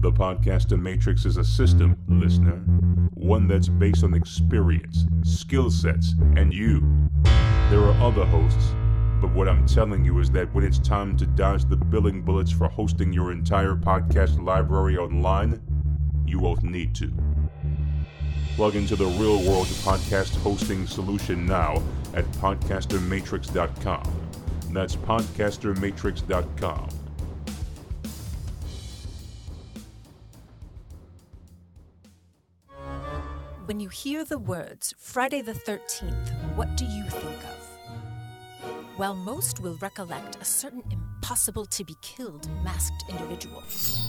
The Podcaster Matrix is a system, listener. One that's based on experience, skill sets, and you. There are other hosts, but what I'm telling you is that when it's time to dodge the billing bullets for hosting your entire podcast library online, you won't need to. Plug into the real world podcast hosting solution now at podcastermatrix.com. That's podcastermatrix.com. When you hear the words Friday the 13th, what do you think of? Well, most will recollect a certain impossible to be killed masked individual,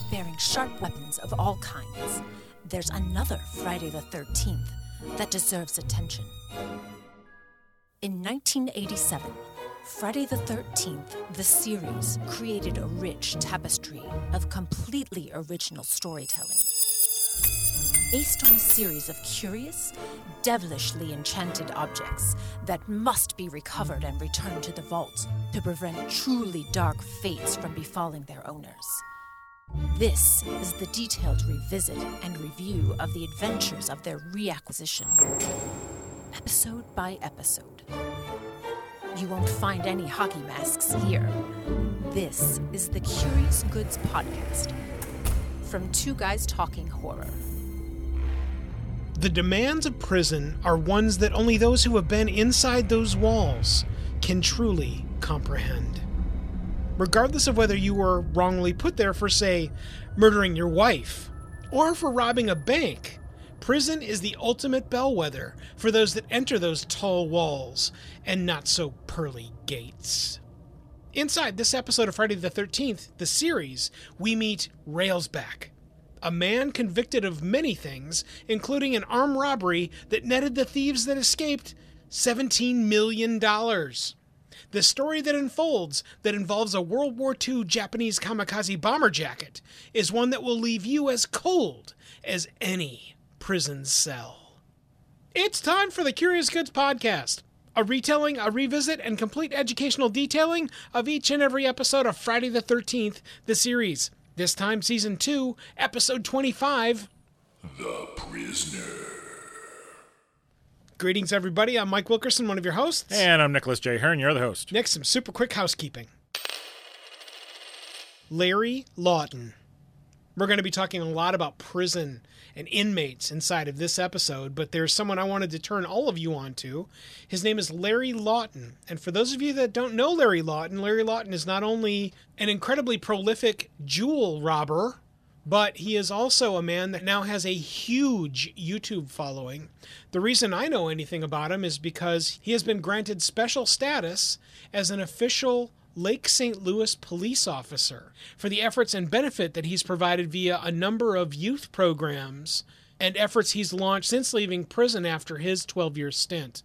bearing sharp weapons of all kinds. There's another Friday the 13th that deserves attention. In 1987, Friday the 13th, the series created a rich tapestry of completely original storytelling based on a series of curious, devilishly enchanted objects that must be recovered and returned to the vault to prevent truly dark fates from befalling their owners. This is the detailed revisit and review of the adventures of their reacquisition, episode by episode. You won't find any hockey masks here. This is the Curious Goods Podcast from Two Guys Talking Horror. The demands of prison are ones that only those who have been inside those walls can truly comprehend. Regardless of whether you were wrongly put there for, say, murdering your wife or for robbing a bank, prison is the ultimate bellwether for those that enter those tall walls and not so pearly gates. Inside this episode of Friday the 13th, the series, we meet Railsback, a man convicted of many things, including an armed robbery that netted the thieves that escaped $17 million. The story that unfolds, that involves a World War II Japanese kamikaze bomber jacket, is one that will leave you as cold as any prison cell. It's time for the Curious Goods Podcast. A retelling, a revisit, and complete educational detailing of each and every episode of Friday the 13th, the series. This time, season 2, episode 25 The Prisoner. Greetings, everybody. I'm Mike Wilkerson, one of your hosts. And I'm Nicholas J. Hearn, you're the host. Next, some super quick housekeeping. Larry Lawton. We're going to be talking a lot about prison and inmates inside of this episode, but there's someone I wanted to turn all of you on to. His name is Larry Lawton. And for those of you that don't know Larry Lawton, Larry Lawton is not only an incredibly prolific jewel robber, but he is also a man that now has a huge YouTube following. The reason I know anything about him is because he has been granted special status as an official Lake St. Louis police officer for the efforts and benefit that he's provided via a number of youth programs and efforts he's launched since leaving prison after his 12 year stint.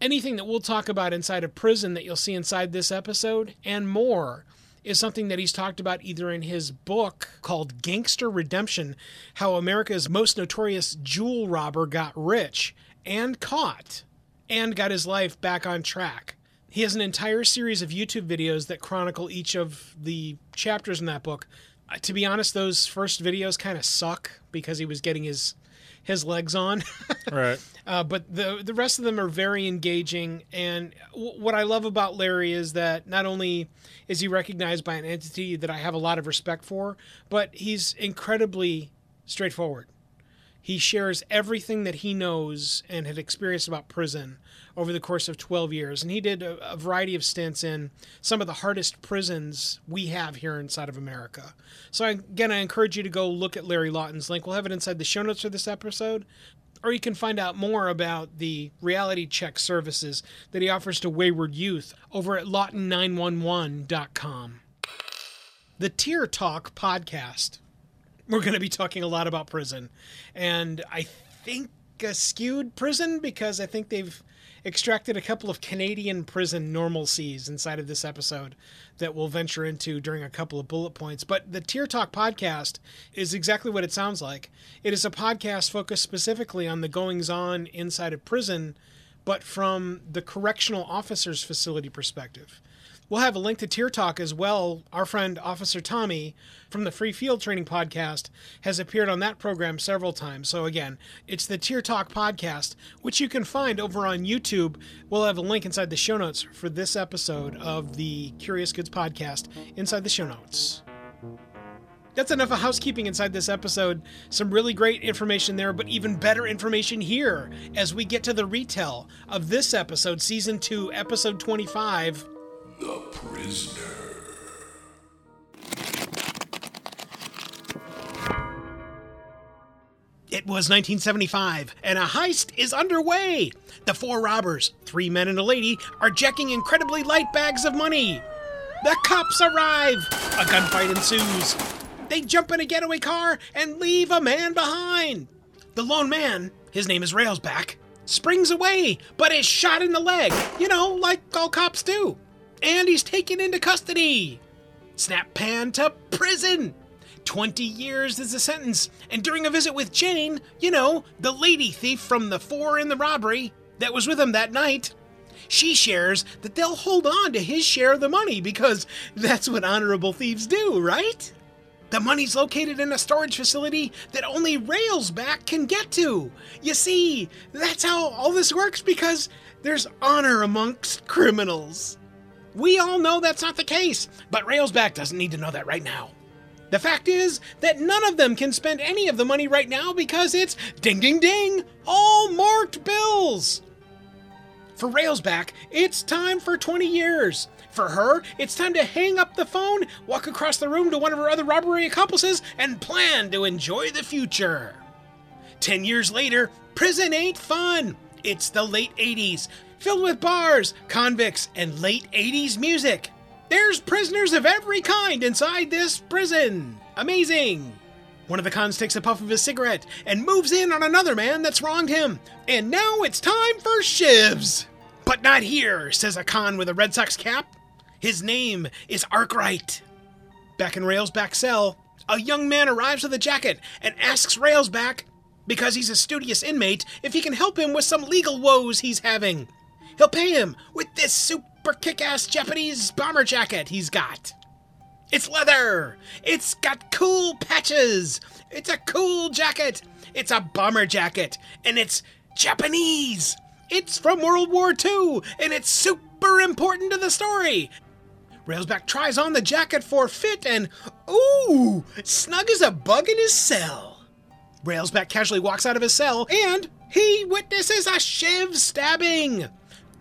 Anything that we'll talk about inside of prison that you'll see inside this episode and more is something that he's talked about either in his book called Gangster Redemption How America's Most Notorious Jewel Robber Got Rich and Caught and got his life back on track. He has an entire series of YouTube videos that chronicle each of the chapters in that book. Uh, to be honest, those first videos kind of suck because he was getting his his legs on. right. Uh, but the the rest of them are very engaging. And w- what I love about Larry is that not only is he recognized by an entity that I have a lot of respect for, but he's incredibly straightforward. He shares everything that he knows and had experienced about prison over the course of 12 years. And he did a, a, variety of stints in some of the hardest prisons we have here inside of America. So, again, I encourage you to go look at Larry Lawton's link. We'll have it inside the show notes for this episode. Or you can find out more about the reality check services that he offers to wayward youth over at lawton911.com. The Tier Talk podcast we're going to be talking a lot about prison. And I think a skewed prison because I think they've extracted a couple of Canadian prison normalcies inside of this episode that we'll venture into during a couple of bullet points. But the Tier Talk podcast is exactly what it sounds like. It is a podcast focused specifically on the goings on inside of prison, but from the correctional officers' facility perspective. We'll have a link to Tier Talk as well. Our friend Officer Tommy from the Free Field Training Podcast has appeared on that program several times. So, again, it's the Tier Talk Podcast, which you can find over on YouTube. We'll have a link inside the show notes for this episode of the Curious Goods Podcast inside the show notes. That's enough of housekeeping inside this episode. Some really great information there, but even better information here as we get to the retell of this episode, Season 2, Episode 25. The prisoner. It was 1975, and a heist is underway. The four robbers, three men and a lady, are jacking incredibly light bags of money. The cops arrive. A gunfight ensues. They jump in a getaway car and leave a man behind. The lone man, his name is Railsback, springs away, but is shot in the leg, you know, like all cops do. And he's taken into custody. Snap pan to prison. 20 years is the sentence. And during a visit with Jane, you know, the lady thief from the four in the robbery that was with him that night, she shares that they'll hold on to his share of the money because that's what honorable thieves do, right? The money's located in a storage facility that only Railsback can get to. You see, that's how all this works because there's honor amongst criminals. We all know that's not the case, but Railsback doesn't need to know that right now. The fact is that none of them can spend any of the money right now because it's ding ding ding, all marked bills. For Railsback, it's time for 20 years. For her, it's time to hang up the phone, walk across the room to one of her other robbery accomplices, and plan to enjoy the future. Ten years later, prison ain't fun. It's the late 80s, filled with bars, convicts, and late 80s music. There's prisoners of every kind inside this prison. Amazing. One of the cons takes a puff of his cigarette and moves in on another man that's wronged him. And now it's time for shivs. But not here, says a con with a Red Sox cap. His name is Arkwright. Back in Railsback's cell, a young man arrives with a jacket and asks Railsback, because he's a studious inmate, if he can help him with some legal woes he's having. He'll pay him with this super kick ass Japanese bomber jacket he's got. It's leather! It's got cool patches! It's a cool jacket! It's a bomber jacket! And it's Japanese! It's from World War II! And it's super important to the story! Railsback tries on the jacket for fit and, ooh, snug as a bug in his cell. Railsback casually walks out of his cell and he witnesses a shiv stabbing.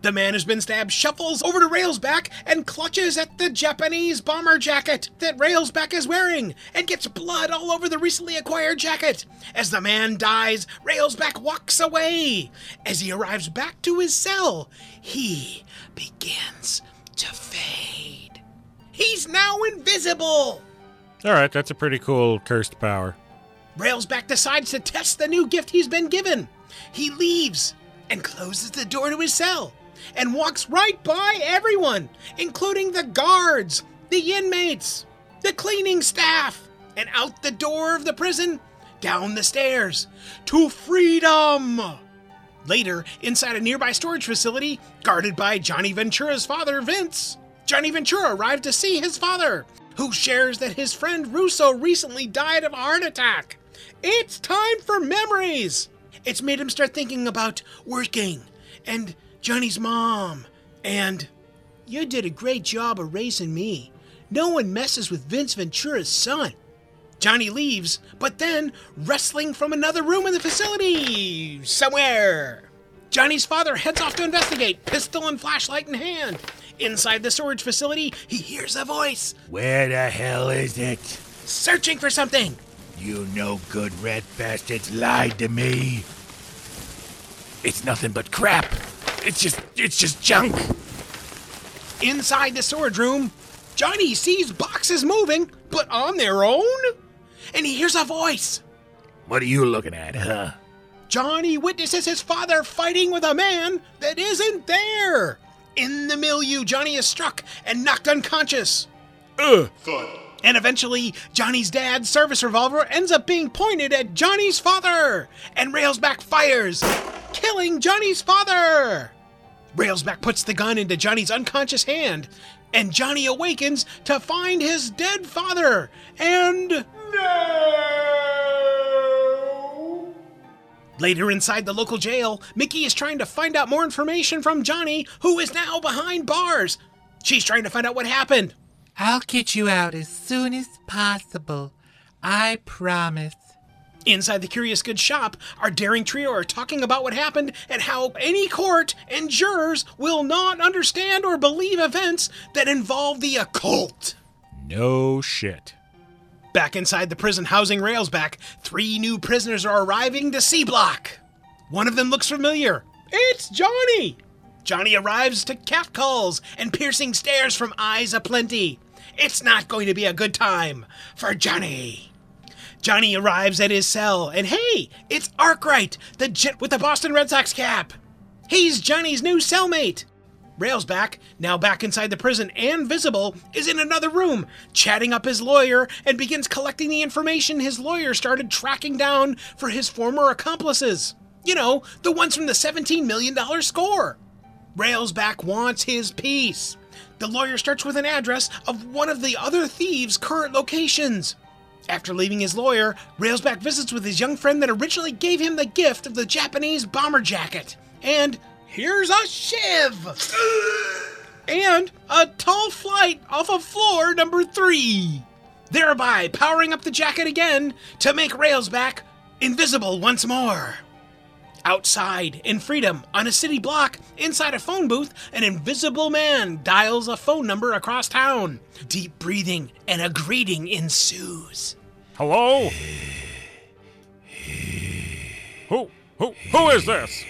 The man who's been stabbed shuffles over to Railsback and clutches at the Japanese bomber jacket that Railsback is wearing and gets blood all over the recently acquired jacket. As the man dies, Railsback walks away. As he arrives back to his cell, he begins to fade. He's now invisible! All right, that's a pretty cool cursed power. Railsback decides to test the new gift he's been given. He leaves and closes the door to his cell and walks right by everyone, including the guards, the inmates, the cleaning staff, and out the door of the prison, down the stairs, to freedom. Later, inside a nearby storage facility, guarded by Johnny Ventura's father, Vince, Johnny Ventura arrived to see his father, who shares that his friend Russo recently died of a heart attack. It's time for memories. It's made him start thinking about working and Johnny's mom and you did a great job of raising me. No one messes with Vince Ventura's son. Johnny leaves, but then wrestling from another room in the facility somewhere. Johnny's father heads off to investigate, pistol and flashlight in hand. Inside the storage facility, he hears a voice Where the hell is it? searching for something. You no good red bastards lied to me. It's nothing but crap. It's just it's just junk. Inside the storage room, Johnny sees boxes moving, but on their own. And he hears a voice. What are you looking at, huh? Johnny witnesses his father fighting with a man that isn't there. In the milieu, Johnny is struck and knocked unconscious. Ugh. And eventually, Johnny's dad's service revolver ends up being pointed at Johnny's father, and Railsback fires, killing Johnny's father. Railsback puts the gun into Johnny's unconscious hand, and Johnny awakens to find his dead father. And. No! Later inside the local jail, Mickey is trying to find out more information from Johnny, who is now behind bars. She's trying to find out what happened. I'll get you out as soon as possible. I promise. Inside the Curious Goods shop, our daring trio are talking about what happened and how any court and jurors will not understand or believe events that involve the occult. No shit. Back inside the prison housing Railsback, three new prisoners are arriving to C Block. One of them looks familiar. It's Johnny! Johnny arrives to catcalls and piercing stares from eyes aplenty. It's not going to be a good time for Johnny. Johnny arrives at his cell, and hey, it's Arkwright, the jet with the Boston Red Sox cap. He's Johnny's new cellmate. Railsback, now back inside the prison and visible, is in another room, chatting up his lawyer, and begins collecting the information his lawyer started tracking down for his former accomplices. You know, the ones from the $17 million score. Railsback wants his piece. The lawyer starts with an address of one of the other thieves' current locations. After leaving his lawyer, Railsback visits with his young friend that originally gave him the gift of the Japanese bomber jacket. And here's a shiv! and a tall flight off of floor number three, thereby powering up the jacket again to make Railsback invisible once more. Outside, in freedom, on a city block, inside a phone booth, an invisible man dials a phone number across town. Deep breathing and a greeting ensues. Hello? who, who, who is this?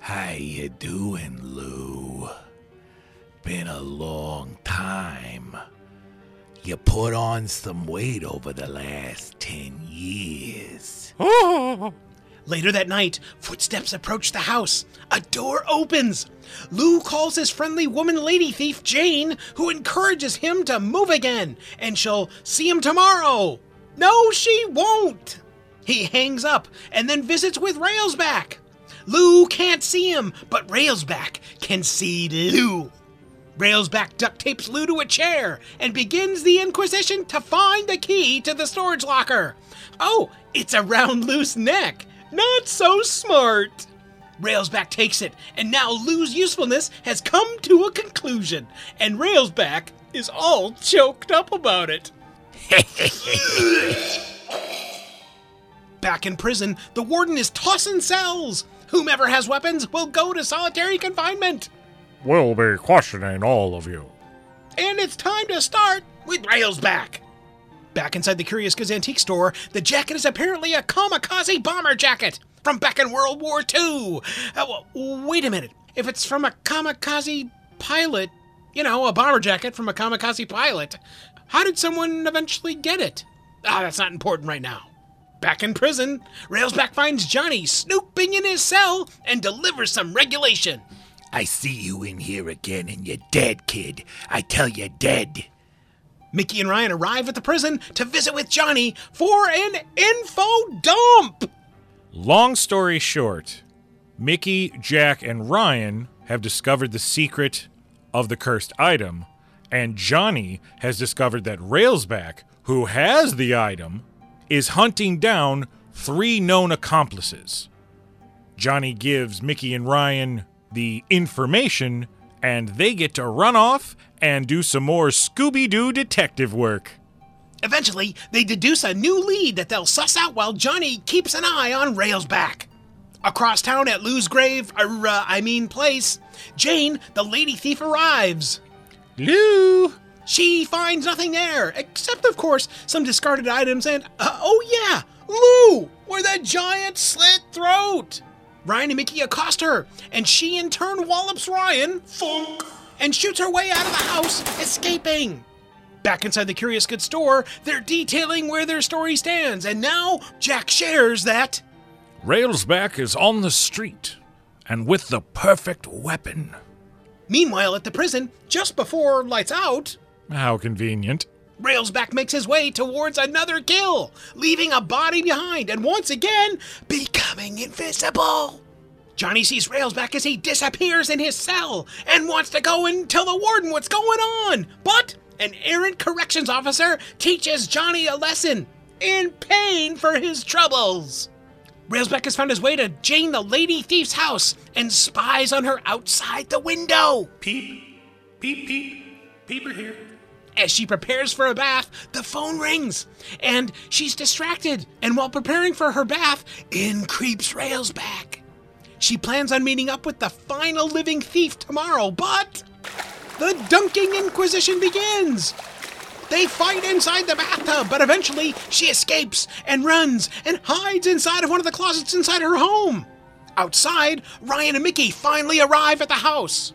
How you doing, Lou? Been a long time. You put on some weight over the last ten years. Oh, Later that night, footsteps approach the house. A door opens. Lou calls his friendly woman lady thief, Jane, who encourages him to move again, and she'll see him tomorrow. No, she won't. He hangs up and then visits with Railsback. Lou can't see him, but Railsback can see Lou. Railsback duct tapes Lou to a chair and begins the inquisition to find the key to the storage locker. Oh, it's around Lou's neck. Not so smart. Railsback takes it, and now Lou's usefulness has come to a conclusion, and Railsback is all choked up about it. Back in prison, the warden is tossing cells. Whomever has weapons will go to solitary confinement. we'll be questioning all of you. And it's time to start with Railsback. Back Back inside the Curious Goods antique store, the jacket is apparently a kamikaze bomber jacket from back in World War II. Uh, wait a minute. If it's from a kamikaze pilot, you know, a bomber jacket from a kamikaze pilot, how did someone eventually get it? Ah, that's not important right now. Back in prison, Railsback finds Johnny snooping in his cell and delivers some regulation. I see you in here again and you're dead, kid. I tell you, dead. Mickey and Ryan arrive at the prison to visit with Johnny for an info dump. Long story short, Mickey, Jack, and Ryan have discovered the secret of the cursed item, and Johnny has discovered that Railsback, who has the item, is hunting down three known accomplices. Johnny gives Mickey and Ryan the information, and they get to run off and do some more Scooby Doo detective work. Eventually, they deduce a new lead that they'll suss out while Johnny keeps an eye on Railsback. Across town at Lou's grave, or, uh, I mean place, Jane, the lady thief, arrives. Lou! She finds nothing there, except, of course, some discarded items and, uh, oh yeah, Lou, Where a giant slit throat. Ryan and Mickey accost her, and she in turn wallops Ryan, funk, and shoots her way out of the house, escaping. Back inside the Curious Goods store, they're detailing where their story stands, and now Jack shares that. Railsback is on the street, and with the perfect weapon. Meanwhile, at the prison, just before lights out, How convenient. Railsback makes his way towards another kill, leaving a body behind and once again becoming invisible. Johnny sees Railsback as he disappears in his cell and wants to go and tell the warden what's going on. But an errant corrections officer teaches Johnny a lesson in pain for his troubles. Railsback has found his way to Jane the Lady Thief's house and spies on her outside the window. Peep, peep, peep, peeper here. As she prepares for a bath, the phone rings and she's distracted. And while preparing for her bath, in creeps Railsback. She plans on meeting up with the final living thief tomorrow, but the dunking inquisition begins. They fight inside the bathtub, but eventually she escapes and runs and hides inside of one of the closets inside her home. Outside, Ryan and Mickey finally arrive at the house.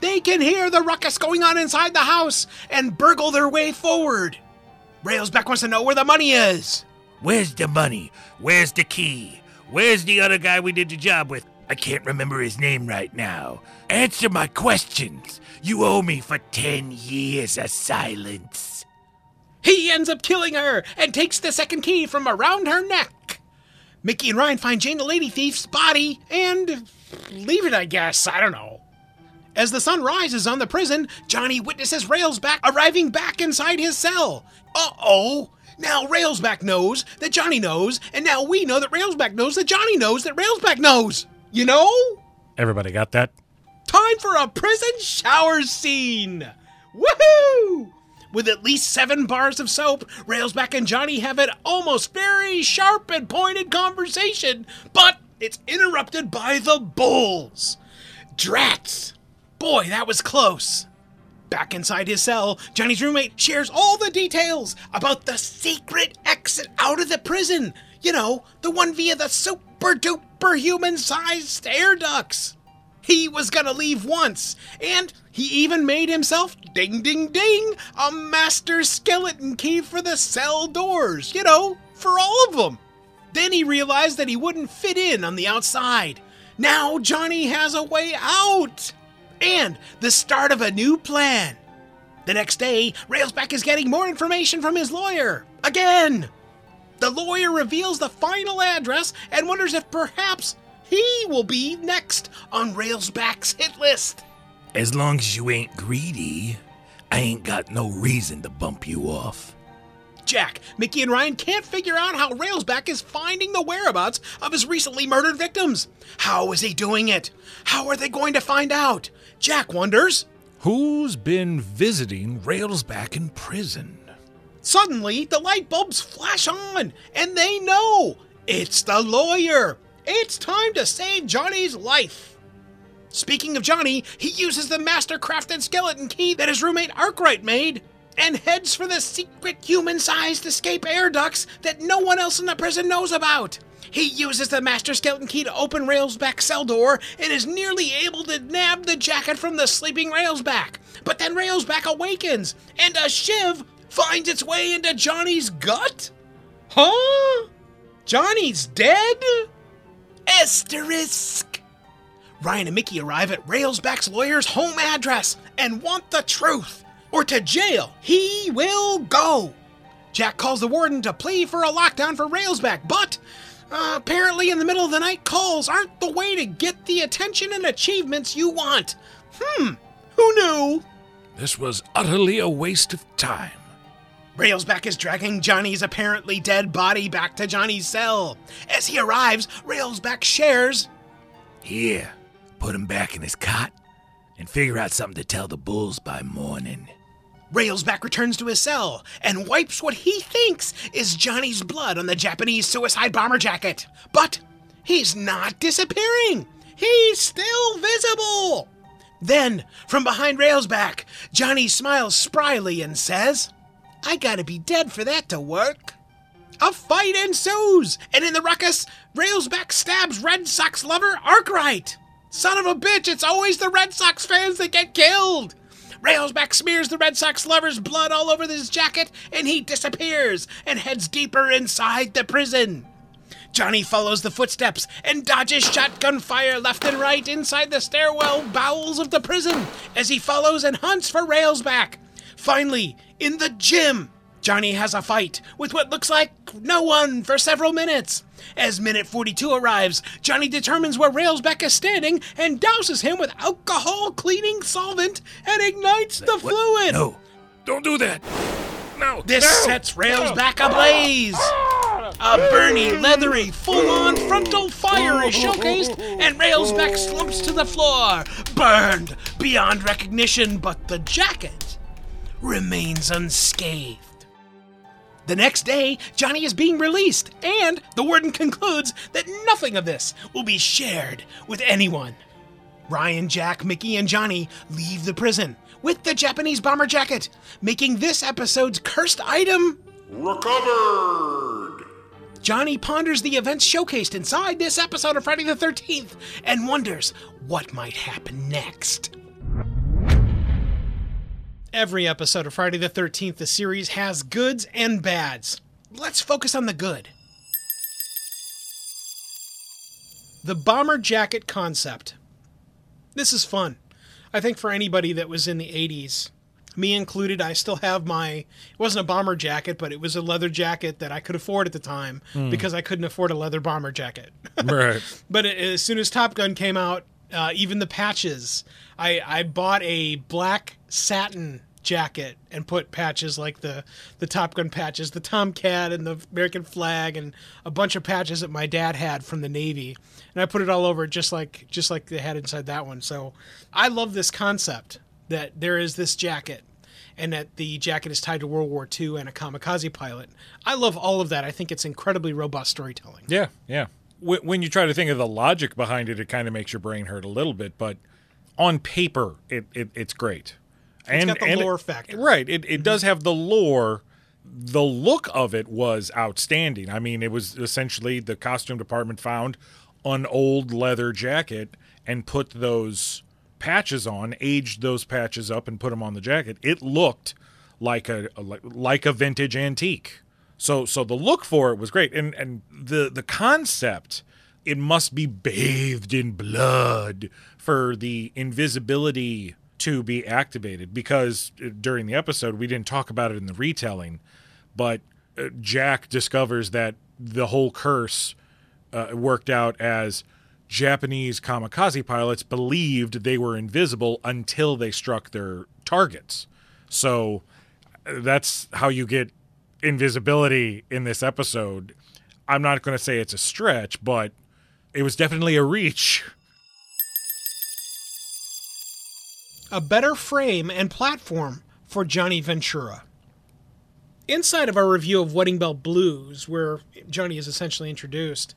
They can hear the ruckus going on inside the house and burgle their way forward. Railsback wants to know where the money is. Where's the money? Where's the key? Where's the other guy we did the job with? I can't remember his name right now. Answer my questions. You owe me for 10 years of silence. He ends up killing her and takes the second key from around her neck. Mickey and Ryan find Jane the Lady Thief's body and leave it, I guess. I don't know. As the sun rises on the prison, Johnny witnesses Railsback arriving back inside his cell. Uh oh! Now Railsback knows that Johnny knows, and now we know that Railsback knows that Johnny knows that Railsback knows. You know? Everybody got that? Time for a prison shower scene! Woohoo! With at least seven bars of soap, Railsback and Johnny have an almost very sharp and pointed conversation, but it's interrupted by the bulls. Drats! Boy, that was close. Back inside his cell, Johnny's roommate shares all the details about the secret exit out of the prison. You know, the one via the super duper human sized air ducts. He was gonna leave once, and he even made himself, ding ding ding, a master skeleton key for the cell doors, you know, for all of them. Then he realized that he wouldn't fit in on the outside. Now Johnny has a way out and the start of a new plan. The next day, Railsback is getting more information from his lawyer. Again! The lawyer reveals the final address and wonders if perhaps he will be next on Railsback's hit list. As long as you ain't greedy, I ain't got no reason to bump you off. Jack, Mickey, and Ryan can't figure out how Railsback is finding the whereabouts of his recently murdered victims. How is he doing it? How are they going to find out? Jack wonders. Who's been visiting Railsback in prison? Suddenly, the light bulbs flash on, and they know it's the lawyer. It's time to save Johnny's life. Speaking of Johnny, he uses the master crafted skeleton key that his roommate Arkwright made and heads for the secret human sized escape air ducts that no one else in the prison knows about. He uses the master skeleton key to open Railsback's cell door and is nearly able to nab the jacket from the sleeping Railsback. But then Railsback awakens and a shiv finds its way into Johnny's gut? Huh? Johnny's dead? Asterisk. Ryan and Mickey arrive at Railsback's lawyer's home address and want the truth, or to jail he will go. Jack calls the warden to plead for a lockdown for Railsback, but uh, apparently in the middle of the night calls aren't the way to get the attention and achievements you want. Hmm, who knew? This was utterly a waste of time. Railsback is dragging Johnny's apparently dead body back to Johnny's cell. As he arrives, Railsback shares Here, put him back in his cot and figure out something to tell the bulls by morning. Railsback returns to his cell and wipes what he thinks is Johnny's blood on the Japanese suicide bomber jacket. But he's not disappearing. He's still visible. Then, from behind Railsback, Johnny smiles spryly and says, I gotta be dead for that to work. A fight ensues, and in the ruckus, Railsback stabs Red Sox lover Arkwright. Son of a bitch, it's always the Red Sox fans that get killed. Railsback smears the Red Sox lover's blood all over his jacket, and he disappears and heads deeper inside the prison. Johnny follows the footsteps and dodges shotgun fire left and right inside the stairwell bowels of the prison as he follows and hunts for Railsback. Finally, in the gym, Johnny has a fight with what looks like no one for several minutes. As minute 42 arrives, Johnny determines where Railsback is standing and douses him with alcohol cleaning solvent and ignites the fluid. No. Don't do that. No. This no. sets Railsback ah. ablaze. A burny, leathery, full-on frontal fire is showcased, and Railsback slumps to the floor, burned beyond recognition, but the jacket remains unscathed. The next day, Johnny is being released, and the warden concludes that nothing of this will be shared with anyone. Ryan, Jack, Mickey, and Johnny leave the prison with the Japanese bomber jacket, making this episode's cursed item Recovered! Johnny ponders the events showcased inside this episode of Friday the 13th and wonders what might happen next. Every episode of Friday the 13th, the series has goods and bads. Let's focus on the good. The bomber jacket concept. This is fun. I think for anybody that was in the 80s, me included, I still have my. It wasn't a bomber jacket, but it was a leather jacket that I could afford at the time because I couldn't afford a leather bomber jacket. Right. but as soon as Top Gun came out, uh, even the patches, I, I bought a black satin jacket and put patches like the the Top Gun patches, the Tomcat and the American flag, and a bunch of patches that my dad had from the Navy, and I put it all over just like just like they had inside that one. So I love this concept that there is this jacket. And that the jacket is tied to World War II and a kamikaze pilot. I love all of that. I think it's incredibly robust storytelling. Yeah, yeah. When you try to think of the logic behind it, it kind of makes your brain hurt a little bit, but on paper, it, it it's great. It's got the lore factor. Right. It, it does mm-hmm. have the lore. The look of it was outstanding. I mean, it was essentially the costume department found an old leather jacket and put those patches on, aged those patches up, and put them on the jacket. It looked like a, a like a vintage antique. So so the look for it was great, and and the the concept it must be bathed in blood for the invisibility to be activated because uh, during the episode we didn't talk about it in the retelling, but uh, Jack discovers that the whole curse uh, worked out as Japanese kamikaze pilots believed they were invisible until they struck their targets. So uh, that's how you get invisibility in this episode. I'm not going to say it's a stretch, but it was definitely a reach. a better frame and platform for Johnny Ventura. Inside of our review of Wedding Bell Blues, where Johnny is essentially introduced,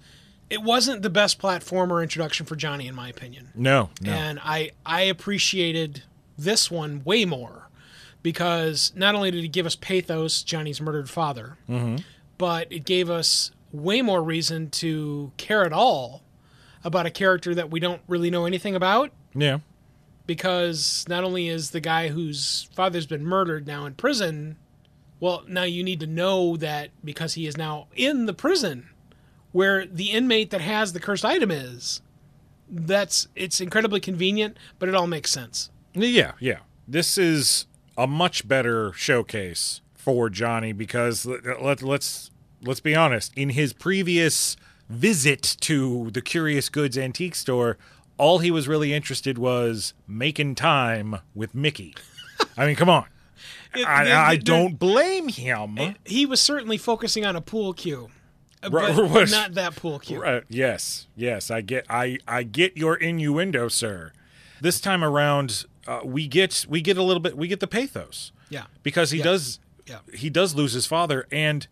it wasn't the best platform or introduction for Johnny, in my opinion. No, no. And I, I appreciated this one way more because not only did it give us pathos, Johnny's murdered father, mm-hmm. but it gave us way more reason to care at all about a character that we don't really know anything about yeah. Because not only is the guy whose father's been murdered now in prison, well, now you need to know that because he is now in the prison where the inmate that has the cursed item is. That's it's incredibly convenient, but it all makes sense. Yeah, yeah. This is a much better showcase for Johnny because let, let, let's let's be honest. In his previous visit to the Curious Goods antique store, all he was really interested was making time with Mickey. I mean, come on. It- I, I don't blame him. He was certainly focusing on a pool cue, uh, Right, but not that pool cue. Right, yes, yes, I get, I, I get your innuendo, sir. This time around, uh, we get, we get a little bit, we get the pathos. Yeah. because he Yeah. does, Yeah. he does lose his father, and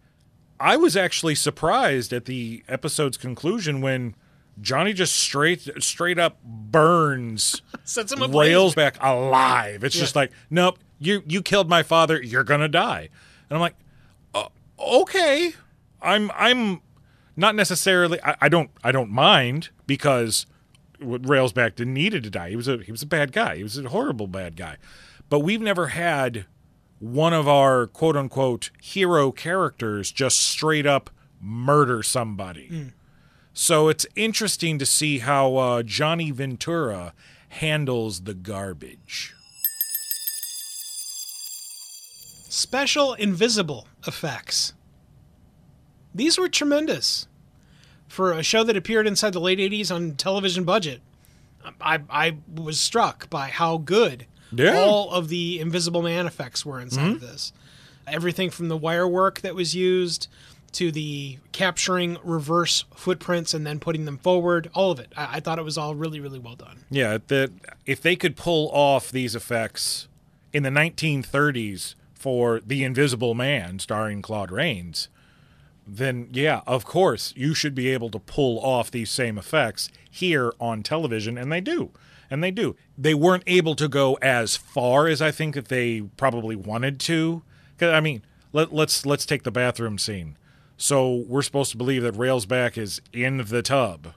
I was actually surprised at the episode's conclusion when Johnny just straight, straight up burns Sets him Railsback alive. It's just like, nope, you you killed my father. You're gonna die. And I'm like, uh, okay, I'm I'm not necessarily. I, I don't I don't mind because Railsback didn't needed to die. He was a he was a bad guy. He was a horrible bad guy. But we've never had one of our quote unquote hero characters just straight up murder somebody. So it's interesting to see how uh, Johnny Ventura handles the garbage. Special invisible effects. These were tremendous. For a show that appeared inside the late 80s on television budget, I, I was struck by how good Yeah. all of the Invisible Man effects were inside of this. Everything from the wire work that was used to the capturing reverse footprints and then putting them forward, all of it. I, I thought it was all really, really well done. Yeah, that if they could pull off these effects in the 1930s for The Invisible Man starring Claude Rains, then yeah, of course, you should be able to pull off these same effects here on television and they do. And they do. They weren't able to go as far as I think that they probably wanted to. I mean, let, let's let's take the bathroom scene. So we're supposed to believe that Railsback is in the tub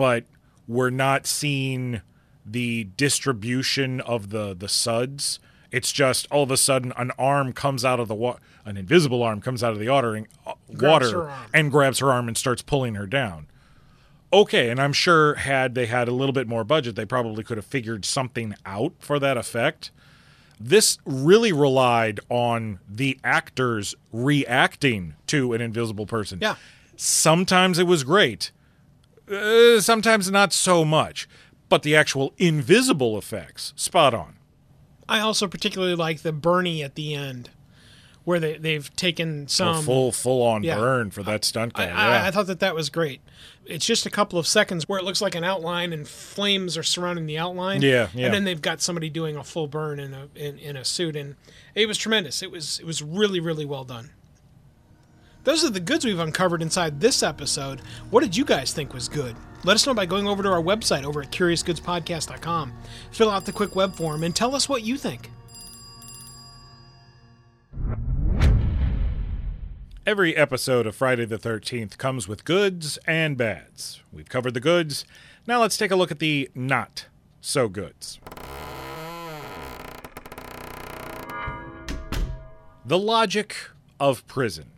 but we're not seeing the distribution of the the suds. It's just all of a sudden an arm comes out of the water, an invisible arm comes out of the water, and, uh, water and grabs her arm and starts pulling her down. Okay, and I'm sure had they had a little bit more budget, they probably could have figured something out for that effect. This really relied on the actors reacting to an invisible person. Yeah. Sometimes it was great, uh, sometimes not so much. But the actual invisible effects, spot on. I also particularly like the Bernie at the end, where they, they've taken A some. full, full on yeah. burn for that stunt guy. I, yeah. I, I thought that that was great. It's just a couple of seconds where it looks like an outline and flames are surrounding the outline. Yeah, yeah. And then they've got somebody doing a full burn in a in, in a suit, and it was tremendous. It was it was really really well done. Those are the goods we've uncovered inside this episode. What did you guys think was good? Let us know by going over to our website over at curiousgoodspodcast.com. Fill out the quick web form and tell us what you think. Every episode of Friday the 13th comes with goods and bads. We've covered the goods. Now let's take a look at the not so goods. The logic of prison.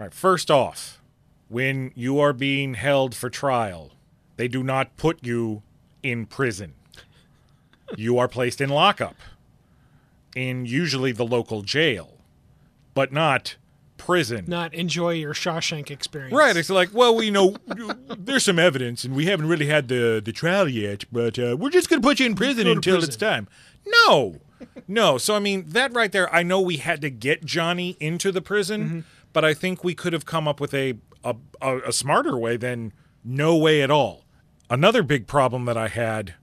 All right, first off, when you are being held for trial, they do not put you in prison. You are placed in lockup in usually the local jail but not prison. Not enjoy your Shawshank experience. Right. It's like, well, you know, there's some evidence, and we haven't really had the the trial yet, but uh, we're just going to put you in prison until prison. it's time. No, no. So I mean, that right there, I know we had to get Johnny into the prison, Mm-hmm. but I think we could have come up with a a, a a smarter way than no way at all. Another big problem that I had,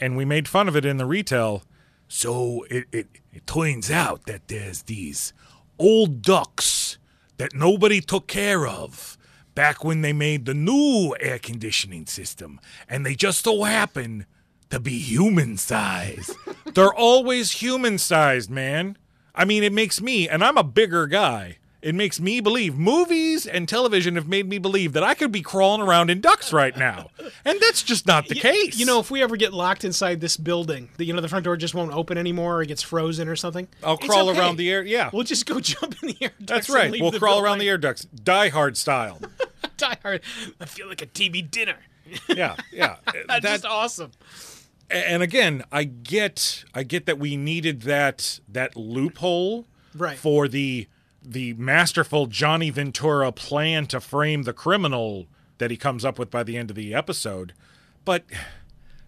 and we made fun of it in the retail. So it, it, it turns out that there's these old ducks that nobody took care of back when they made the new air conditioning system, and they just so happen to be human size. They're always human sized, man. I mean, it makes me, and I'm a bigger guy. It makes me believe movies and television have made me believe that I could be crawling around in ducks right now, and that's just not the case. You know, if we ever get locked inside this building, the, you know, the front door just won't open anymore or it gets frozen or something. I'll crawl okay. around the air. Yeah, We'll just go jump in the air. that's right. We'll crawl around the air ducts, Die Hard style. Die hard. I feel like a TV dinner. Yeah, yeah. That's That- just awesome. and again, I get, I get that we needed that that loophole Right. for the the masterful Johnny Ventura plan to frame the criminal that he comes up with by the end of the episode. But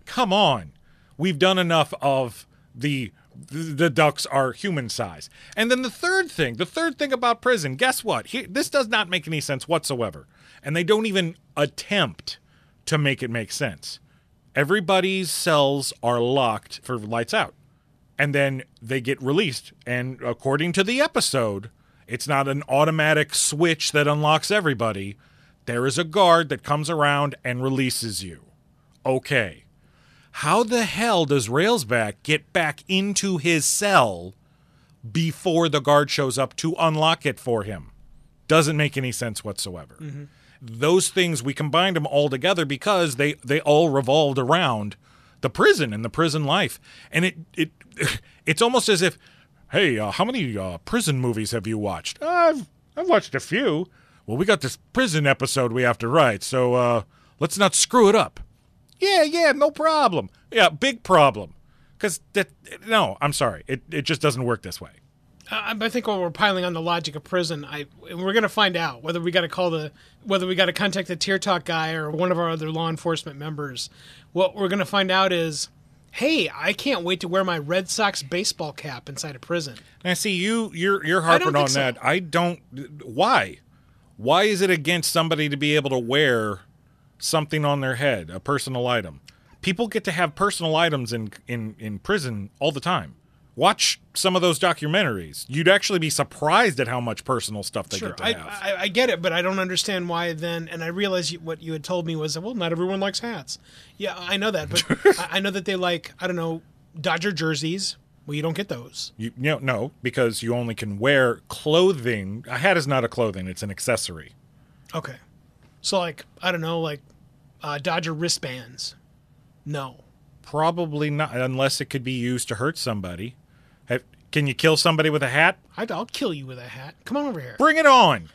come on, we've done enough of the the ducks are human size. And then the third thing, the third thing about prison, guess what? He, this does not make any sense whatsoever. And they don't even attempt to make it make sense. Everybody's cells are locked for lights out and then they get released. And according to the episode, it's not an automatic switch that unlocks everybody. There is a guard that comes around and releases you. Okay. How the hell does Railsback get back into his cell before the guard shows up to unlock it for him? Doesn't make any sense whatsoever. Mm-hmm. Those things we combined them all together because they they all revolved around the prison and the prison life, and it it it's almost as if, hey, uh, how many uh, prison movies have you watched? I've I've watched a few. Well, we got this prison episode we have to write, so uh, let's not screw it up. Yeah, yeah, no problem. Yeah, big problem. Because that no, I'm sorry, it it just doesn't work this way. I, I think while we're piling on the logic of prison, I we're gonna find out whether we got to call the whether we got to contact the Tier Talk guy or one of our other law enforcement members. What we're gonna find out is, hey, I can't wait to wear my Red Sox baseball cap inside a prison. And I see you you're you're harping on so. that. I don't why? Why is it against somebody to be able to wear something on their head, a personal item? People get to have personal items in in in prison all the time. Watch some of those documentaries. You'd actually be surprised at how much personal stuff they Sure, get to I, have. I, I get it, but I don't understand why then. And I realize you, what you had told me was, that, well, not everyone likes hats. Yeah, I know that, but I, I know that they like, I don't know, Dodger jerseys. Well, you don't get those. You, you know, no, because you only can wear clothing. A hat is not a clothing; it's an accessory. Okay, so like, I don't know, like uh, Dodger wristbands. No, Probably not, unless it could be used to hurt somebody. Can you kill somebody with a hat? I'd, I'll kill you with a hat. Come on over here. Bring it on!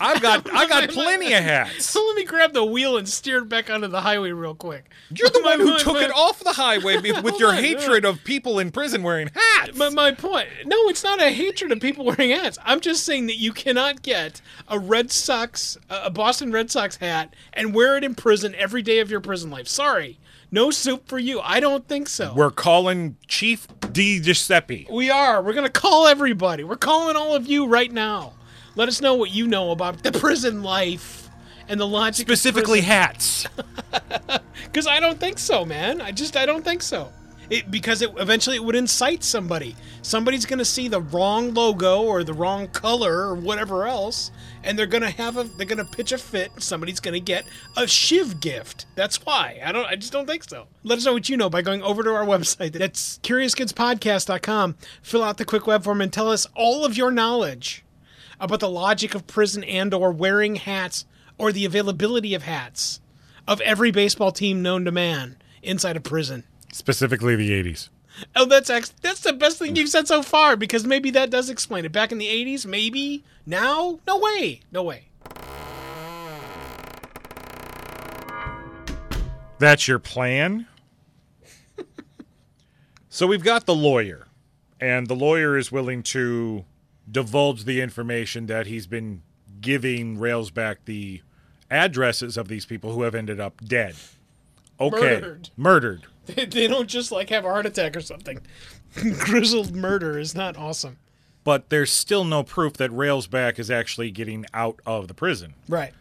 I've got I got plenty of hats. So let me grab the wheel and steer it back onto the highway real quick. You're the My- one who my- took my- it off the highway with oh your on, hatred of people in prison wearing hats. But my point, no, it's not a hatred of people wearing hats. I'm just saying that you cannot get a Red Sox, a Boston Red Sox hat, and wear it in prison every day of your prison life. Sorry, no soup for you. I don't think so. We're calling Chief D. Giuseppe. we are. We're gonna call everybody. We're calling all of you right now. Let us know what you know about the prison life and the logic. Specifically hats. because I don't think so, man. I just I don't think so. It, because it eventually it would incite somebody. Somebody's going to see the wrong logo or the wrong color or whatever else, and they're going to have a they're going to pitch a fit. Somebody's going to get a shiv gift. That's why I don't. I just don't think so. Let us know what you know by going over to our website. That's CuriousGoodsPodcast.com. Fill out the quick web form and tell us all of your knowledge about the logic of prison and or wearing hats or the availability of hats of every baseball team known to man inside a prison. Specifically the 80s. Oh, that's ex- that's the best thing you've said so far because maybe that does explain it. Back in the '80s, maybe now, no way, no way. That's your plan? so we've got the lawyer, and the lawyer is willing to divulge the information that he's been giving Railsback the addresses of these people who have ended up dead. Okay. Murdered. Murdered. They, they don't just like have a heart attack or something. Grizzled murder is not awesome, But there's still no proof that Railsback is actually getting out of the prison. right?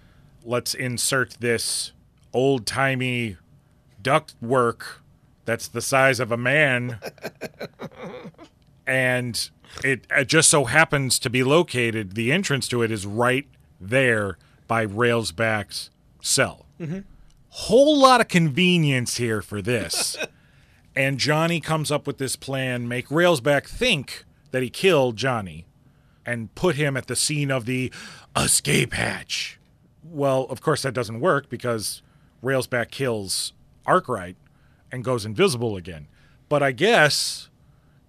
let's insert this old timey duct work that's the size of a man. and it, it just so happens to be located, the entrance to it is right there by Railsback's cell. Mm-hmm. Whole lot of convenience here for this. and Johnny comes up with this plan, make Railsback think that he killed Johnny and put him at the scene of the escape hatch. Well, of course that doesn't work because Railsback kills Arkwright and goes invisible again. But I guess,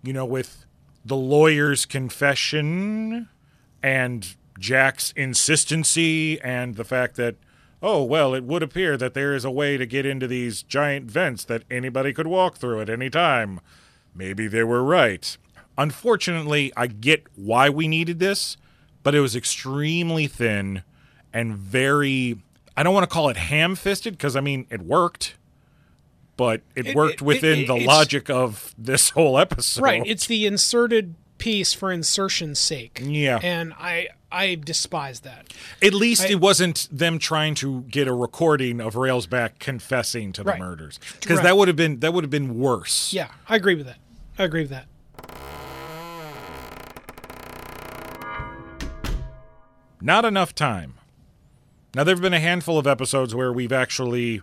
you know, with the lawyer's confession and Jack's insistency and the fact that, oh, well, it would appear that there is a way to get into these giant vents that anybody could walk through at any time. Maybe they were right. Unfortunately, I get why we needed this, but it was extremely thin and very I don't want to call it ham-fisted because I mean it worked, but it, It- worked it- within it- the logic of this whole episode. Right. It's the inserted piece for insertion's sake. Yeah. and I I despise that. At least I- it wasn't them trying to get a recording of Railsback confessing to the Right. murders because Right. that would have been that would have been worse. Yeah, I agree with that. I agree with that. Not enough time. Now there have been a handful of episodes where we've actually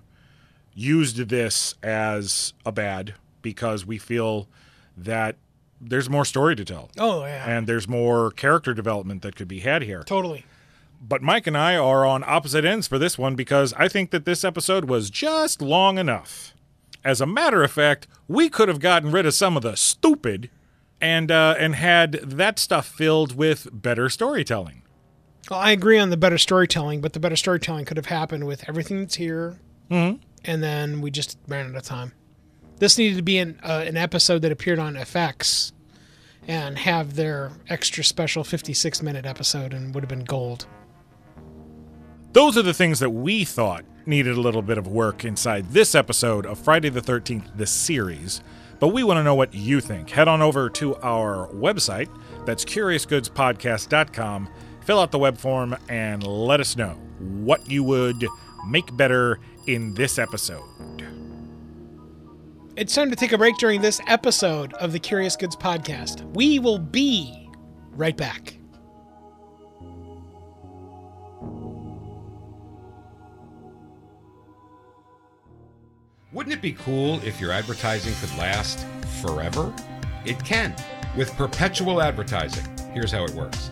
used this as a bad because we feel that there's more story to tell Oh yeah, and there's more character development that could be had here. totally. But Mike and I are on opposite ends for this one because I think that this episode was just long enough. As a matter of fact, we could have gotten rid of some of the stupid and uh, and had that stuff filled with better storytelling. Well, I agree on the better storytelling, but the better storytelling could have happened with everything that's here, Mhm. And then we just ran out of time. This needed to be an uh, an episode that appeared on FX, and have their extra special 56 minute episode, and would have been gold. Those are the things that we thought needed a little bit of work inside this episode of Friday the 13th, the series. But we want to know what you think. Head on over to our website. That's curiousgoodspodcast.com. Fill out the web form and let us know what you would make better in this episode. It's time to take a break during this episode of the Curious Goods podcast. We will be right back. Wouldn't it be cool if your advertising could last forever? It can with perpetual advertising. Here's how it works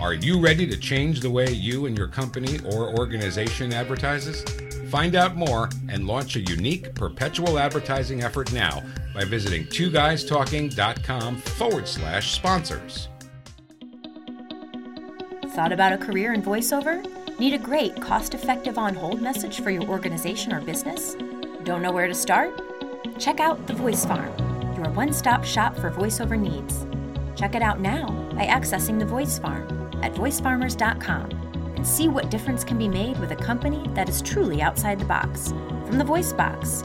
Are you ready to change the way you and your company or organization advertises? Find out more and launch a unique perpetual advertising effort now by visiting twoguystalking.com forward slash sponsors. Thought about a career in voiceover? Need a great, cost effective on hold message for your organization or business? Don't know where to start? Check out The Voice Farm, your one stop shop for voiceover needs. Check it out now by accessing The Voice Farm at voicefarmers.com and see what difference can be made with a company that is truly outside the box. From the Voice Box,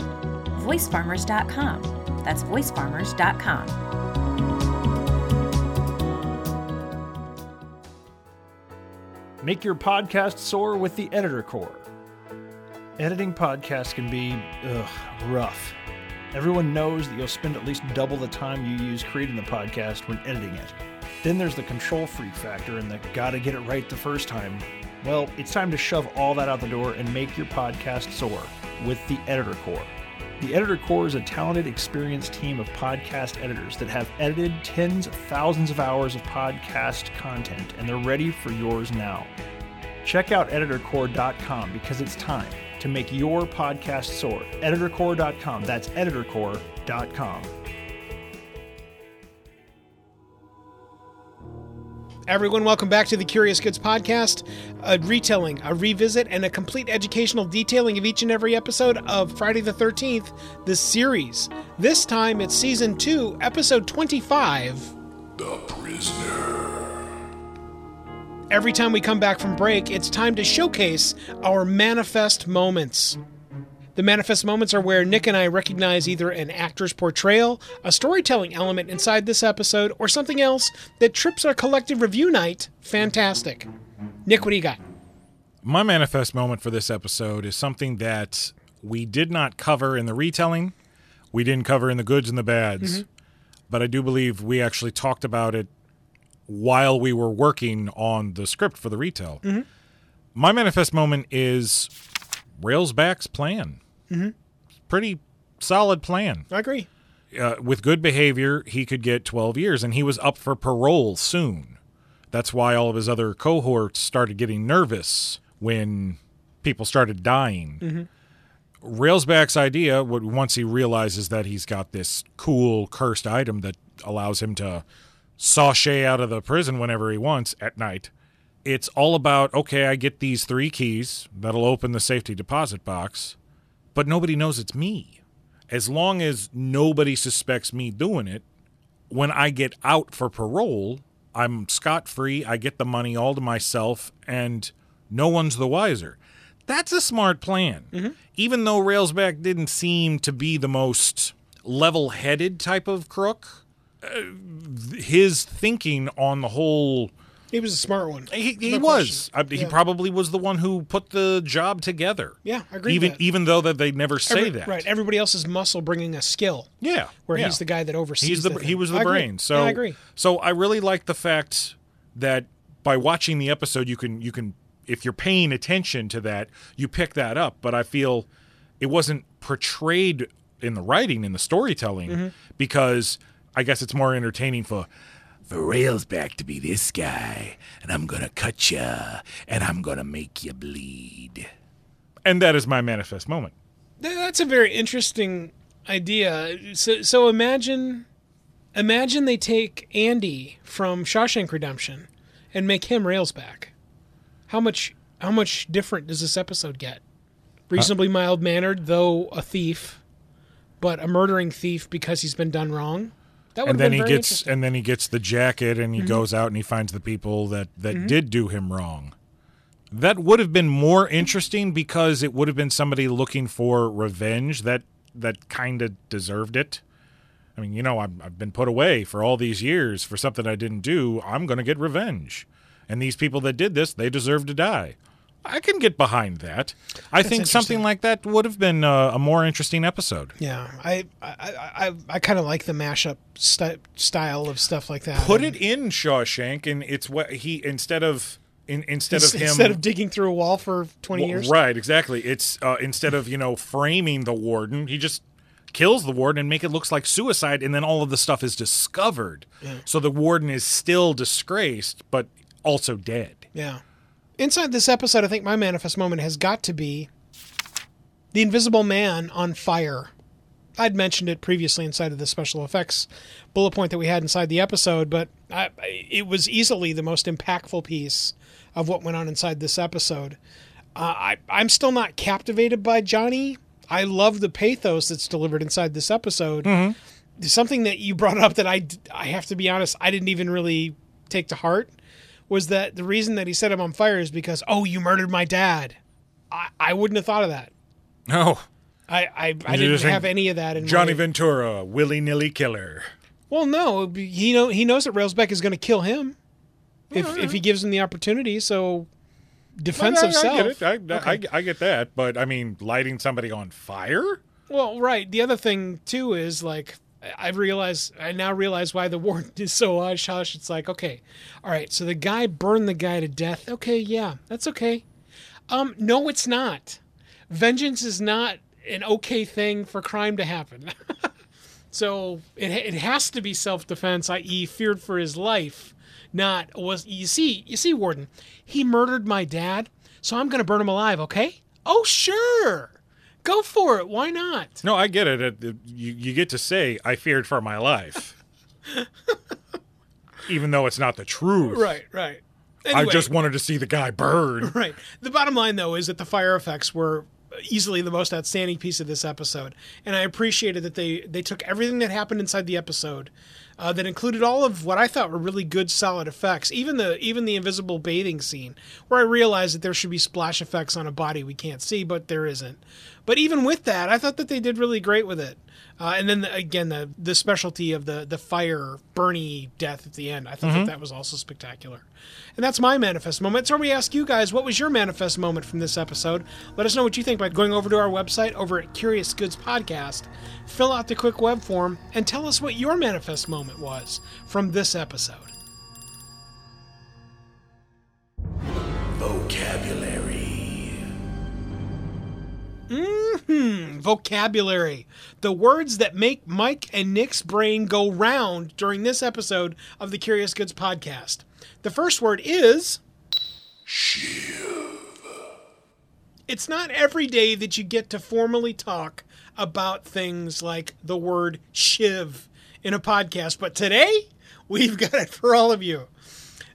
voicefarmers.com. That's voicefarmers.com. Make your podcast soar with the Editor Core. Editing podcasts can be ugh, rough. Everyone knows that you'll spend at least double the time you use creating the podcast when editing it. Then there's the control freak factor and the gotta get it right the first time. Well, it's time to shove all that out the door and make your podcast soar with the Editor Core. The Editor Core is a talented, experienced team of podcast editors that have edited tens of thousands of hours of podcast content, and they're ready for yours now. Check out editorcore.com because it's time to make your podcast soar. Editorcore.com. That's editorcore.com. Everyone, welcome back to the Curious Goods Podcast, a retelling, a revisit, and a complete educational detailing of each and every episode of Friday the 13th, the series. This time it's season 2, episode 25. The prisoner. Every time we come back from break, it's time to showcase our manifest moments. The manifest moments are where Nick and I recognize either an actor's portrayal, a storytelling element inside this episode, or something else that trips our collective review night fantastic. Nick, what do you got? My manifest moment for this episode is something that we did not cover in the retelling. We didn't cover in the goods and the bads. Mm-hmm. But I do believe we actually talked about it while we were working on the script for the retell. Mm-hmm. My manifest moment is Railsback's plan. Mm-hmm. Pretty solid plan. I agree. uh, with good behavior, he could get 12 years, and he was up for parole soon. That's why all of his other cohorts started getting nervous when people started dying. Railsback's idea, would- once he realizes that he's got this cool cursed item that allows him to sashay out of the prison whenever he wants at night, it's all about okay, I get these three keys that'll open the safety deposit box, but nobody knows it's me. As long as nobody suspects me doing it, when I get out for parole, I'm scot free. I get the money all to myself, and no one's the wiser. That's a smart plan. Even though Railsback didn't seem to be the most level headed type of crook, uh, his thinking on the whole He was a smart one. he, he No was. I, he Yeah. probably was the one who put the job together. Yeah, I agree Even even though that they never say Every- that. Right. Everybody else's muscle bringing a skill. Yeah, Where yeah. he's the guy that oversees. He's the, the he was the I agree. brain. So Yeah, I agree. So I really like the fact that by watching the episode, you can you can if you're paying attention to that, you pick that up. But I feel it wasn't portrayed in the writing in the storytelling Mm-hmm. because I guess it's more entertaining for For Railsback to be this guy, and I'm gonna cut ya, and I'm gonna make you bleed. and that is my manifest moment. That's a very interesting idea. So, so imagine, imagine they take Andy from Shawshank Redemption and make him Railsback. How much, how much different does this episode get? Reasonably mild mannered, though a thief, but a murdering thief because he's been done wrong. That and then he gets. Mm-hmm. and then he gets the jacket and he goes out and he finds the people that that did do him wrong. That would have been more interesting because it would have been somebody looking for revenge that that kind of deserved it. I mean you know I've, I've been put away for all these years for something i didn't do. I'm going to get revenge. And these people that did this they deserve to die i can get behind that i think something like that would have been uh, a more interesting episode Yeah, I I I, I kind of like the mashup st- style of stuff like that. put And it in Shawshank, and it's what he instead of in, instead of him instead of digging through a wall for twenty Well, years. right? Exactly. It's uh, instead of you know framing the warden, he just kills the warden and make it looks like suicide, and then all of the stuff is discovered. Yeah. So the warden is still disgraced, but also dead. Yeah. Inside this episode, I think my manifest moment has got to be the Invisible Man on fire. I'd mentioned it previously inside of the special effects bullet point that we had inside the episode, but I, it was easily the most impactful piece of what went on inside this episode. Uh, I, I'm still not captivated by Johnny. I love the pathos that's delivered inside this episode. Something that you brought up that I, I have to be honest, I didn't even really take to heart was that the reason that he set him on fire is because, oh, you murdered my dad. I, I wouldn't have thought of that. No, I, I, I didn't have any of that in Johnny my, Ventura, willy nilly killer. Well, no, he know he knows that Railsback is going to kill him if if he uh-huh. gives him the opportunity. So defense I, I self. get it. I, I, I get that, but I mean, lighting somebody on fire. Well, right. The other thing too is like I realize I now realize why the warden is so hush hush. It's like okay, all right. So the guy burned the guy to death. Okay, yeah, that's okay. Um, no, it's not. Vengeance is not an okay thing for crime to happen. so it it has to be self defense, i.e., feared for his life. Not was you see you see Warden, he murdered my dad, so I'm gonna burn him alive. Okay? Oh sure. Go for it. Why not? No, I get it. It- it- you, you get to say, I feared for my life. Even though it's not the truth. Right, right. I just wanted to see the guy burn. right. The bottom line, though, is that the fire effects were easily the most outstanding piece of this episode, and I appreciated that they they took everything that happened inside the episode, uh, that included all of what I thought were really good, solid effects. Even the even the invisible bathing scene, where I realized that there should be splash effects on a body we can't see, but there isn't. But even with that, I thought that they did really great with it. Uh, and then the, again, the the specialty of the the fire Bernie death at the end, I thought that that was also spectacular. And that's my manifest moment. So we ask you guys, what was your manifest moment from this episode? Let us know what you think by going over to our website over at Curious Goods Podcast, fill out the quick web form, and tell us what your manifest moment was from this episode. Vocabulary. The words that make Mike and Nick's brain go round during this episode of the Curious Goods podcast. The first word is Shiv. It's not every day that you get to formally talk about things like the word shiv in a podcast, but today we've got it for all of you.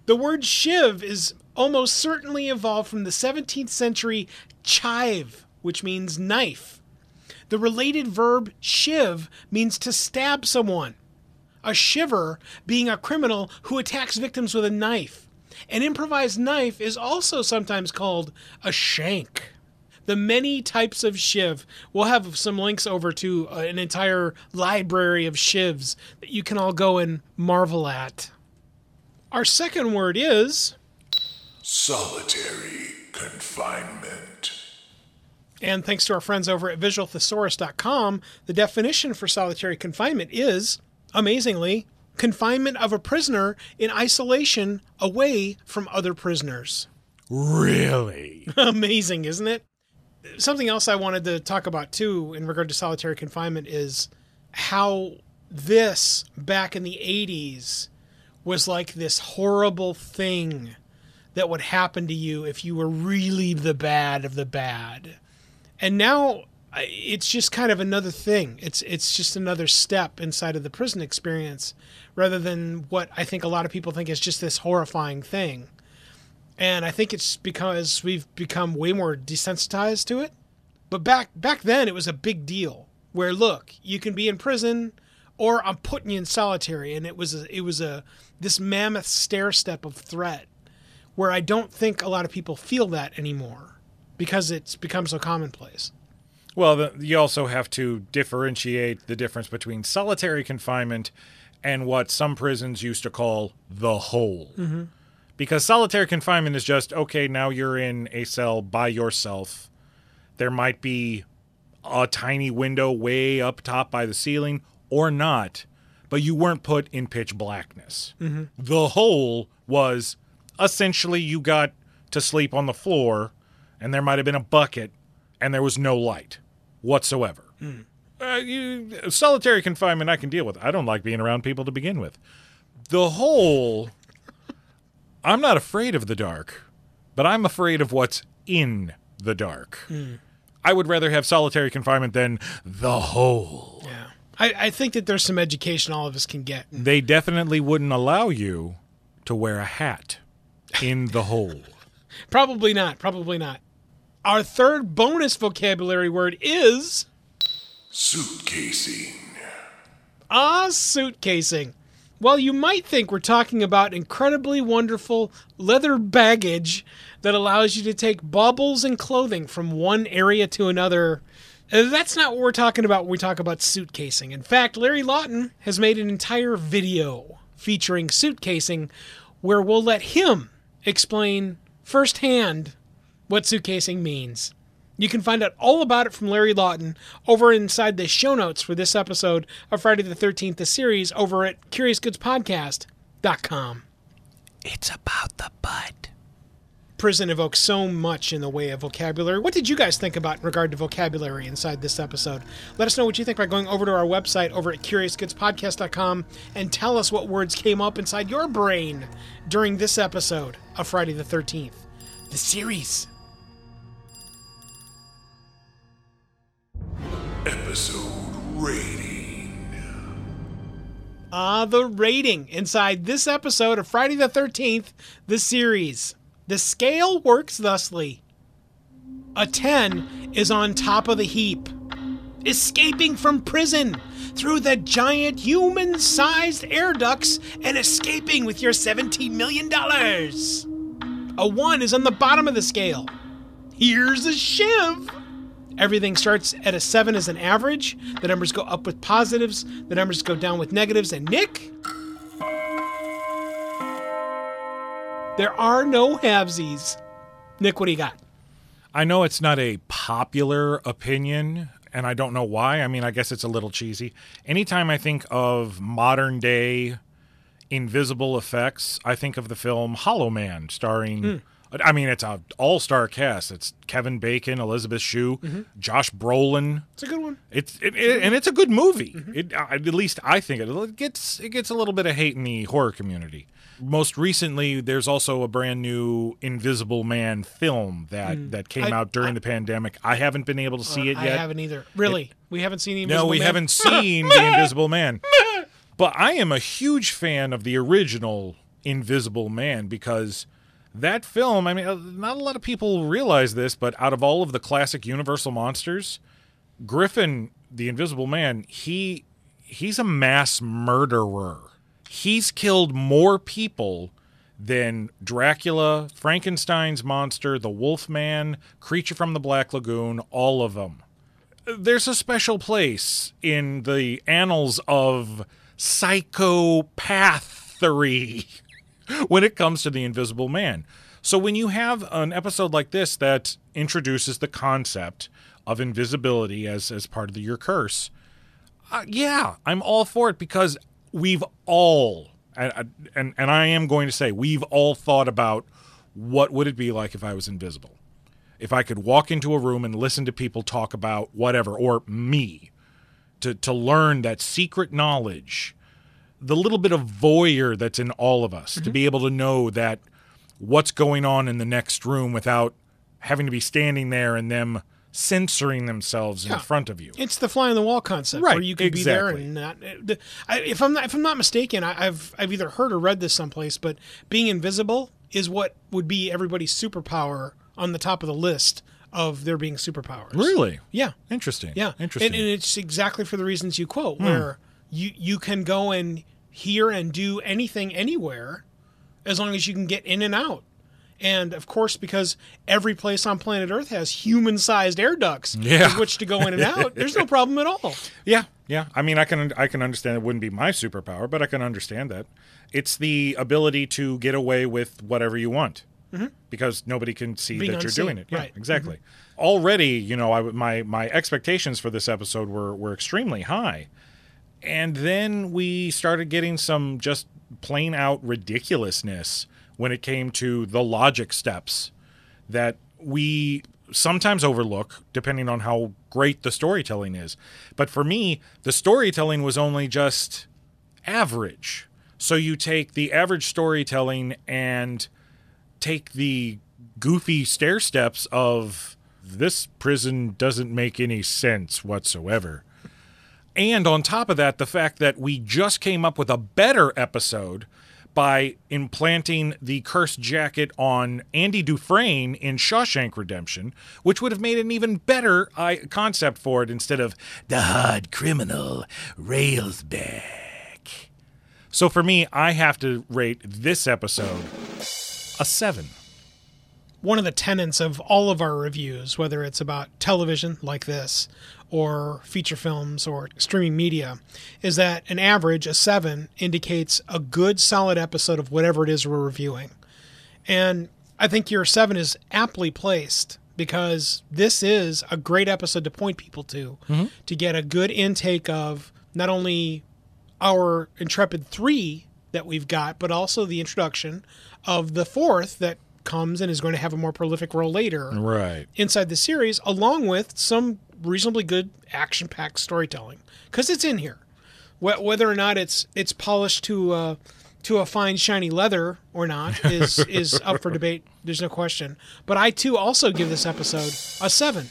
The word shiv is almost certainly evolved from the 17th century chive, which means knife. The related verb shiv means to stab someone. A shiver being a criminal who attacks victims with a knife. An improvised knife is also sometimes called a shank. The many types of shiv. We'll have some links over to uh, an entire library of shivs that you can all go and marvel at. Our second word is, Solitary confinement. And thanks to our friends over at visualthesaurus.com, the definition for solitary confinement is, amazingly, confinement of a prisoner in isolation away from other prisoners. Really? Amazing, isn't it? something else I wanted to talk about too in regard to solitary confinement is how this back in the 80s was like this horrible thing that would happen to you if you were really the bad of the bad. And now it's just kind of another thing. It's it's just another step inside of the prison experience rather than what I think a lot of people think is just this horrifying thing. And I think it's because we've become way more desensitized to it. But back back then it was a big deal. Where look, you can be in prison or I'm putting you in solitary and it was a, it was a this mammoth stair step of threat where I don't think a lot of people feel that anymore because it's become so commonplace. Well, the, you also have to differentiate the difference between solitary confinement and what some prisons used to call the hole. Mm-hmm. Because solitary confinement is just, okay, now you're in a cell by yourself. There might be a tiny window way up top by the ceiling or not, but you weren't put in pitch blackness. Mm-hmm. The hole was essentially you got to sleep on the floor and there might have been a bucket and there was no light whatsoever. Uh, you, solitary confinement I can deal with. I don't like being around people to begin with. The hole, I'm not afraid of the dark, but I'm afraid of what's in the dark. I would rather have solitary confinement than the hole. Yeah. I, I think that there's some education all of us can get. They definitely wouldn't allow you to wear a hat in the hole. Probably not. Probably not. Our third bonus vocabulary word is Suitcasing. ah suitcasing. Well, you might think we're talking about incredibly wonderful leather baggage that allows you to take baubles and clothing from one area to another, uh, that's not what we're talking about when we talk about suitcasing. In fact, Larry Lawton has made an entire video featuring suitcasing where we'll let him explain firsthand what suitcasing means. You can find out all about it from Larry Lawton over inside the show notes for this episode of Friday the 13th, the series, over at CuriousGoodsPodcast.com. It's about the butt. Prison evokes so much in the way of vocabulary. What did you guys think about in regard to vocabulary inside this episode? Let us know what you think by going over to our website over at CuriousGoodsPodcast.com and tell us what words came up inside your brain during this episode of Friday the 13th, the series. Episode rating. Ah, the rating inside this episode of Friday the 13th, the series. The scale works thusly a 10 is on top of the heap, escaping from prison through the giant human sized air ducts and escaping with your $17 million. A 1 is on the bottom of the scale. Here's a shiv. Everything starts at a 7 as an average. The numbers go up with positives, the numbers go down with negatives. And Nick? There are no halvesies. Nick, what do you got? I know it's not a popular opinion, and I don't know why. I mean, I guess it's a little cheesy. Anytime I think of modern day invisible effects, I think of the film Hollow Man, starring. Hmm. I mean, it's a all-star cast. It's Kevin Bacon, Elizabeth Shue, mm-hmm. Josh Brolin. It's a good one. It's it, it- and it's a good movie. Mm-hmm. It, uh, at least I think it. It gets it gets a little bit of hate in the horror community. Most recently, there's also a brand new Invisible Man film that mm. that came I- out during the pandemic. I haven't been able to see it uh, yet. I haven't either. Really? we haven't seen the no, we Man? haven't seen the Invisible Man. But I am a huge fan of the original Invisible Man because that film, I mean, uh, not a lot of people realize this, but out of all of the classic Universal monsters, Griffin, the Invisible Man, he he's a mass murderer. He's killed more people than Dracula, Frankenstein's monster, the Wolfman, Creature from the Black Lagoon, all of them there's a special place in the annals of psychopathy when it comes to the invisible man. So when you have an episode like this that introduces the concept of invisibility as as part of the, your curse, uh, yeah, I'm all for it because we've all and, and and I am going to say we've all thought about what would it be like if I was invisible. if I could walk into a room and listen to people talk about whatever, or me, to, to learn that secret knowledge, the little bit of voyeur that's in all of us, to be able to know that what's going on in the next room without having to be standing there and them censoring themselves in front of you. It's the fly on the wall concept, Right, where you could be there and not. I, if I'm not, if I'm not mistaken, I, I've I've either heard or read this someplace, but being invisible is what would be everybody's superpower on the top of the list of there being superpowers. Really? Yeah. Interesting. Yeah, Interesting. Hmm. and, and it's exactly for the reasons you quote, where you you can go and hear and do anything anywhere, as long as you can get in and out. And of course, because every place on planet Earth has human-sized air ducts Yeah. with which to go in and out, there's no problem at all. Yeah, yeah. I mean, I can I can understand it wouldn't be my superpower, but I can understand that. It's the ability to get away with whatever you want mm-hmm. because nobody can see Being that you're unseen, doing it. Yeah, right. exactly. Mm-hmm. Already, you know, I, my my expectations for this episode were were extremely high, and then we started getting some just plain out ridiculousness when it came to the logic steps that we sometimes overlook depending on how great the storytelling is. But for me, the storytelling was only just average. So you take the average storytelling and take the goofy stair steps of this prison doesn't make any sense whatsoever. And on top of that, the fact that we just came up with a better episode by implanting the cursed jacket on Andy Dufresne in Shawshank Redemption, which would have made an even better uh, concept for it instead of The hard criminal Railsback. So for me, I have to rate this episode a seven. One of the tenets of all of our reviews, whether it's about television like this or feature films or streaming media, is that an average, a seven, indicates a good solid episode of whatever it is we're reviewing. And I think your seven is aptly placed because this is a great episode to point people to, mm-hmm. to get a good intake of not only our Intrepid 3 that we've got, but also the introduction of the fourth that comes and is going to have a more prolific role later Right. inside the series, along with some reasonably good action packed storytelling. Because it's in here. Whether or not it's it's polished to uh, to a fine shiny leather or not is is up for debate. There's no question. But I too also give this episode a seven.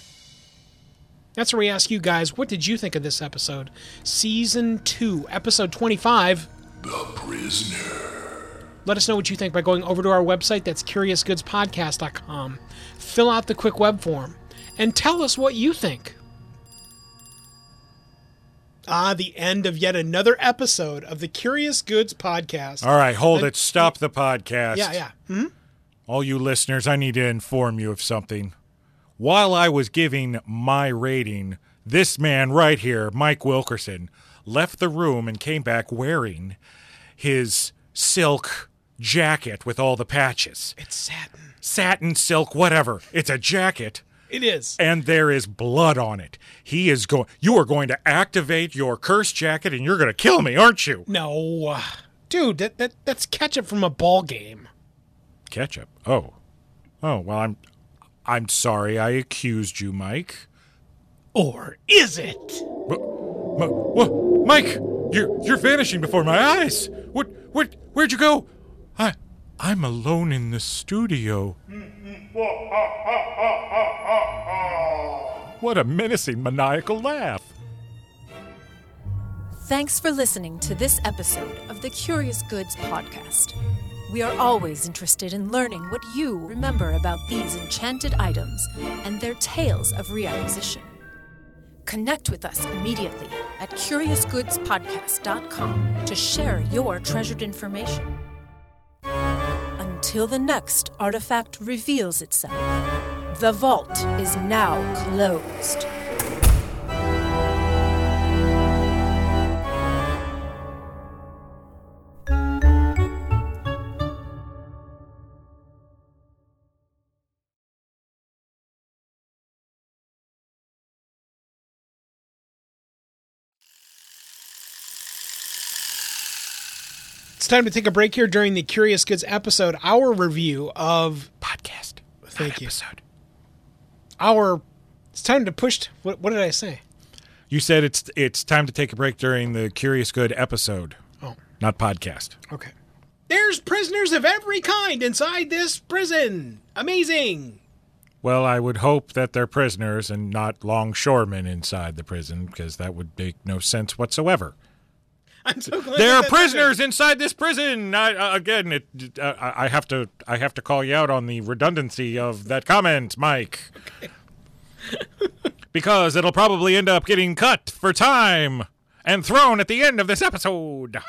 That's where we ask you guys, what did you think of this episode? Season 2, episode 25. The prisoner. Let us know what you think by going over to our website. That's curiousgoodspodcast.com. Fill out the quick web form and tell us what you think. Ah, the end of yet another episode of the Curious Goods podcast. All right, hold it. Stop the podcast. Yeah, yeah. Hmm? All you listeners, I need to inform you of something. While I was giving my rating, this man right here, Mike Wilkerson, left the room and came back wearing his silk jacket with all the patches. It's satin. Satin, silk, whatever. It's a jacket. It is. and there is blood on it. He is going. You are going to activate your curse jacket, and you're going to kill me, aren't you? No. Dude, that, that that's ketchup from a ball game. Ketchup. Oh, oh. Well, I'm. I'm sorry. I accused you, Mike. Or is it? Ma- wha- Mike, you're you're vanishing before my eyes. What? What? Where'd you go? I. I'm alone in the studio. What a menacing, maniacal laugh. Thanks for listening to this episode of the Curious Goods podcast. We are always interested in learning what you remember about these enchanted items and their tales of reacquisition. Connect with us immediately at curiousgoodspodcast.com to share your treasured information. Until the next artifact reveals itself, the vault is now closed. Time to take a break here during the Curious Goods episode, our review of Podcast. Thank you. Episode. our. It's time to push. What, what did I say? You said it's it's time to take a break during the Curious Good episode, Oh, not podcast. okay. There's prisoners of every kind inside this prison. Amazing. Well, I would hope that they're prisoners and not longshoremen inside the prison, because that would make no sense whatsoever. I'm so glad. There are prisoners inside this prison. I, uh, again, it, uh, I I have to I have to call you out on the redundancy of that comment, Mike. because it'll probably end up getting cut for time and thrown at the end of this episode.